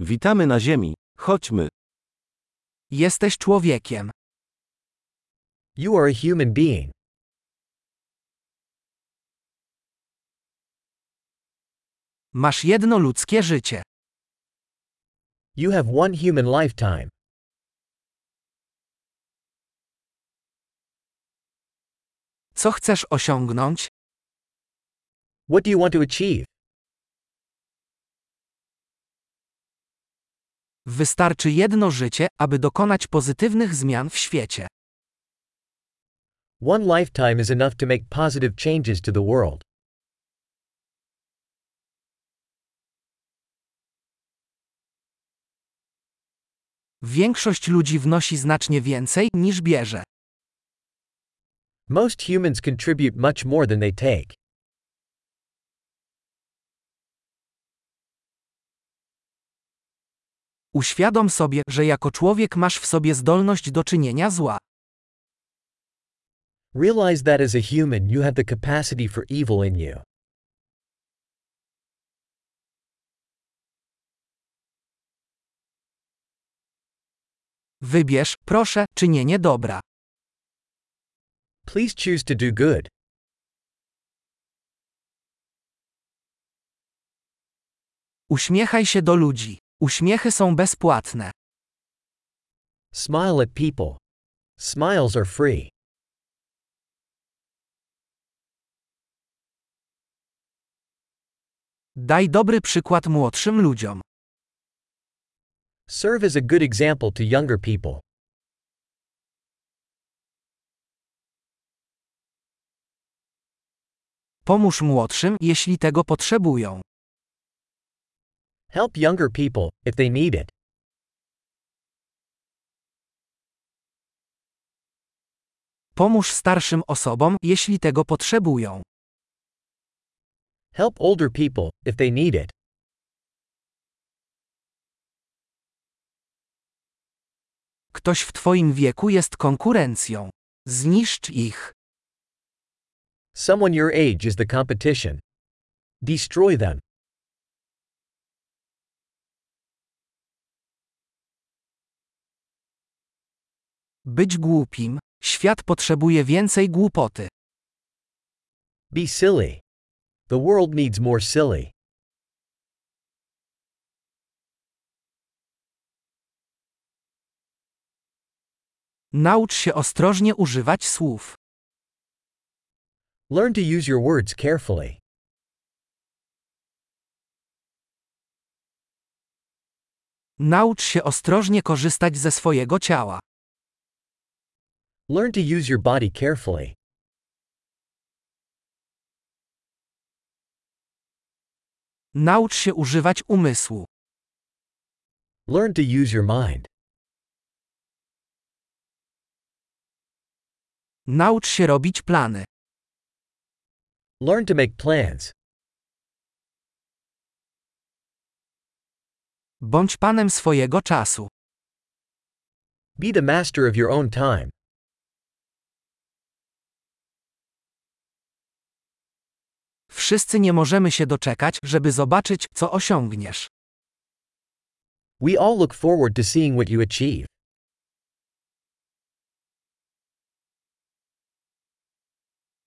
Witamy na Ziemi. Chodźmy. Jesteś człowiekiem. You are a human being. Masz jedno ludzkie życie. You have one human lifetime. Co chcesz osiągnąć? What do you want to achieve? Wystarczy jedno życie, aby dokonać pozytywnych zmian w świecie. One lifetime is enough to make positive changes to the world. Większość ludzi wnosi znacznie więcej, niż bierze. Most humans contribute much more than they take. Uświadom sobie, że jako człowiek masz w sobie zdolność do czynienia zła. Realize that as a human you have the capacity for evil in you. Wybierz, proszę, czynienie dobra. Please choose to do good. Uśmiechaj się do ludzi. Uśmiechy są bezpłatne. Smile at people. Smiles are free. Daj dobry przykład młodszym ludziom. Serve as a good example to younger people. Pomóż młodszym, jeśli tego potrzebują. Help younger people, if they need it. Pomóż starszym osobom, jeśli tego potrzebują. Help older people, if they need it. Ktoś w Twoim wieku jest konkurencją. Zniszcz ich. Someone your age is the competition. Destroy them. Być głupim. Świat potrzebuje więcej głupoty. Be silly. The world needs more silly. Naucz się ostrożnie używać słów. Learn to use your words carefully. Naucz się ostrożnie korzystać ze swojego ciała. Learn to use your body carefully. Naucz się używać umysłu. Learn to use your mind. Naucz się robić plany. Learn to make plans. Bądź panem swojego czasu. Be the master of your own time. Wszyscy nie możemy się doczekać, żeby zobaczyć, co osiągniesz. We all look forward to seeing what you achieve.